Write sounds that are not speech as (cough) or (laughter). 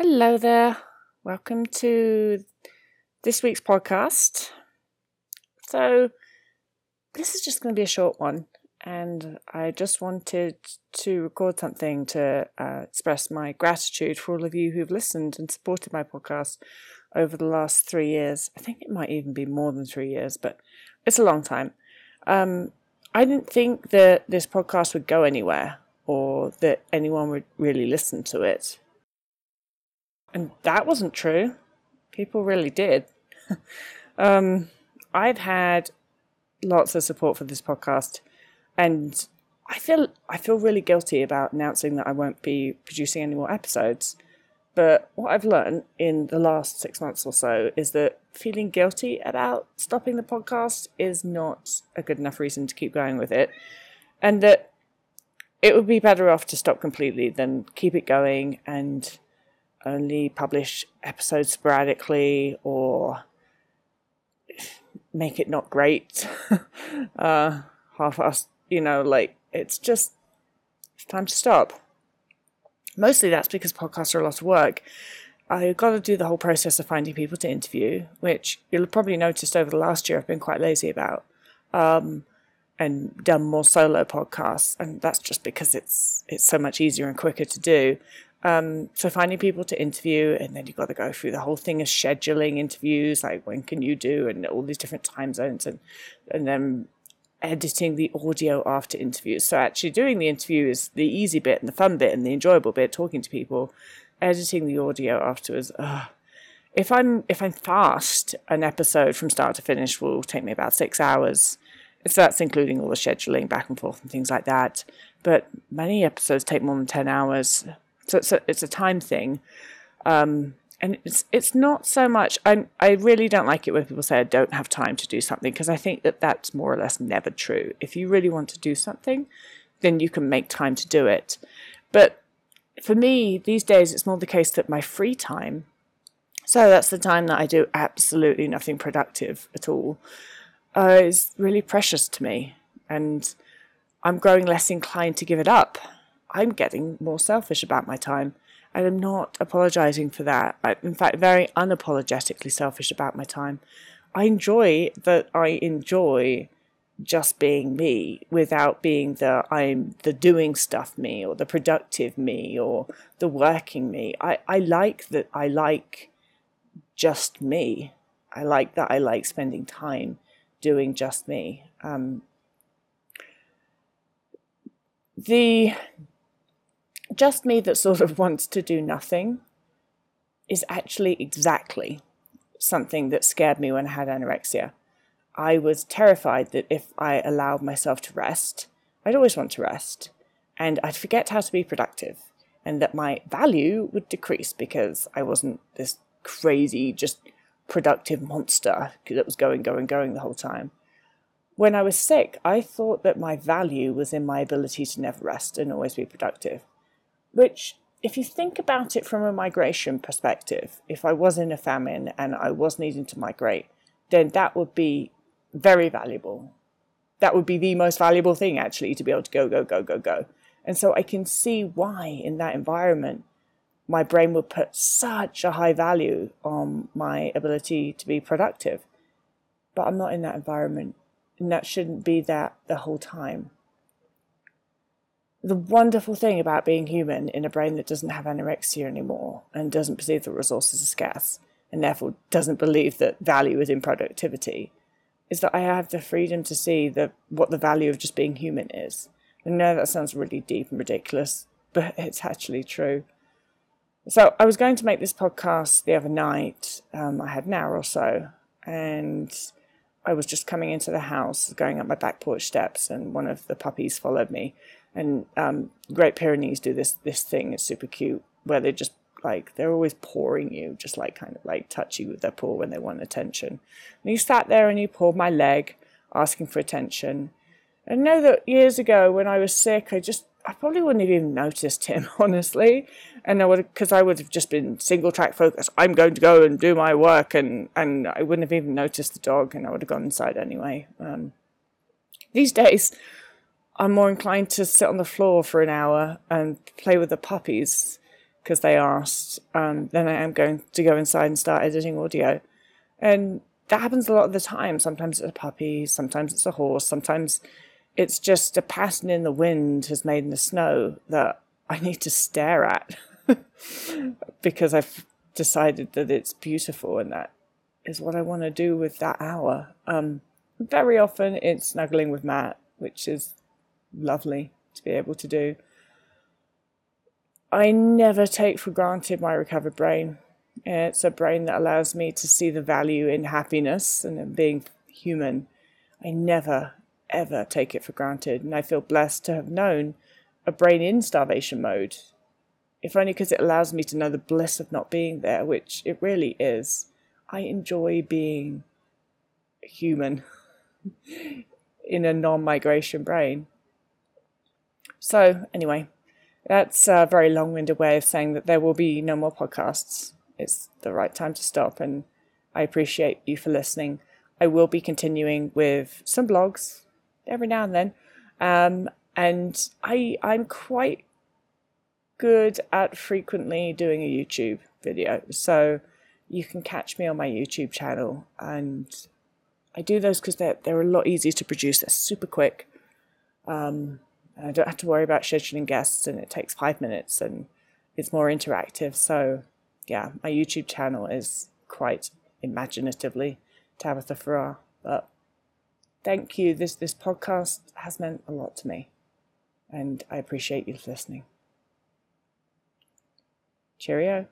Hello there. Welcome to this week's podcast. So, this is just going to be a short one, and I just wanted to record something to uh, express my gratitude for all of you who've listened and supported my podcast over the last three years. I think it might even be more than three years, but it's a long time. Um, I didn't think that this podcast would go anywhere or that anyone would really listen to it. And that wasn't true. People really did. (laughs) um, I've had lots of support for this podcast, and I feel I feel really guilty about announcing that I won't be producing any more episodes. But what I've learned in the last six months or so is that feeling guilty about stopping the podcast is not a good enough reason to keep going with it, and that it would be better off to stop completely than keep it going and only publish episodes sporadically or make it not great. (laughs) uh, half-assed, you know, like it's just it's time to stop. Mostly that's because podcasts are a lot of work. I've got to do the whole process of finding people to interview, which you'll probably noticed over the last year I've been quite lazy about, um, and done more solo podcasts, and that's just because it's it's so much easier and quicker to do. Um, so finding people to interview, and then you've got to go through the whole thing of scheduling interviews, like when can you do, and all these different time zones, and and then editing the audio after interviews. So actually doing the interview is the easy bit and the fun bit and the enjoyable bit, talking to people. Editing the audio afterwards. Ugh. If I'm if I'm fast, an episode from start to finish will take me about six hours. So that's including all the scheduling back and forth and things like that. But many episodes take more than ten hours so it's a, it's a time thing. Um, and it's it's not so much. I I really don't like it when people say I don't have time to do something because I think that that's more or less never true. If you really want to do something, then you can make time to do it. But for me these days, it's more the case that my free time. So that's the time that I do absolutely nothing productive at all. Uh, is really precious to me, and I'm growing less inclined to give it up. I'm getting more selfish about my time. And I'm not apologizing for that. I'm, in fact, very unapologetically selfish about my time. I enjoy that I enjoy just being me without being the I'm the doing stuff me or the productive me or the working me. I, I like that I like just me. I like that I like spending time doing just me. Um, the just me that sort of (laughs) wants to do nothing is actually exactly something that scared me when I had anorexia. I was terrified that if I allowed myself to rest, I'd always want to rest, and I'd forget how to be productive, and that my value would decrease because I wasn't this crazy, just productive monster that was going, going, going the whole time. When I was sick, I thought that my value was in my ability to never rest and always be productive which if you think about it from a migration perspective, if I was in a famine and I was needing to migrate, then that would be very valuable. That would be the most valuable thing, actually, to be able to go, go, go, go, go. And so I can see why, in that environment, my brain would put such a high value on my ability to be productive. But I'm not in that environment, and that shouldn't be that the whole time the wonderful thing about being human in a brain that doesn't have anorexia anymore and doesn't perceive that resources are scarce and therefore doesn't believe that value is in productivity is that I have the freedom to see the what the value of just being human is. I know that sounds really deep and ridiculous, but (laughs) it's actually true. So I was going to make this podcast the other night. Um, I had an hour or so, and I was just coming into the house, going up my back porch steps, and one of the puppies followed me. And um, Great Pyrenees do this this thing. It's super cute where they just like they're always pawing you, just like kind of like touch you with their paw when they want attention. And he sat there and he pawed my leg, asking for attention. And I know that years ago when I was sick, I just I probably wouldn't have even noticed him, (laughs) honestly. And I would, because I would have just been single track focused. I'm going to go and do my work, and and I wouldn't have even noticed the dog, and I would have gone inside anyway. Um, these days, I'm more inclined to sit on the floor for an hour and play with the puppies because they asked, um, then I am going to go inside and start editing audio. And that happens a lot of the time. Sometimes it's a puppy, sometimes it's a horse, sometimes it's just a pattern in the wind has made in the snow that I need to stare at (laughs) because I've decided that it's beautiful and that is what I want to do with that hour. Um, very often it's snuggling with Matt, which is lovely to be able to do. I never take for granted my recovered brain. It's a brain that allows me to see the value in happiness and in being human. I never, ever take it for granted, and I feel blessed to have known a brain in starvation mode, if only because it allows me to know the bliss of not being there, which it really is. I enjoy being human (laughs) in a non migration brain. So, anyway, that's a very long winded way of saying that there will be no more podcasts. It's the right time to stop, and I appreciate you for listening. I will be continuing with some blogs every now and then. Um, and I, I'm quite good at frequently doing a YouTube video. So you can catch me on my YouTube channel. And I do those because they're, they're a lot easier to produce. They're super quick. Um, I don't have to worry about scheduling guests, and it takes five minutes and it's more interactive. So, yeah, my YouTube channel is quite imaginatively Tabitha Farrar. But thank you. This this podcast has meant a lot to me, and I appreciate you listening. Cheerio.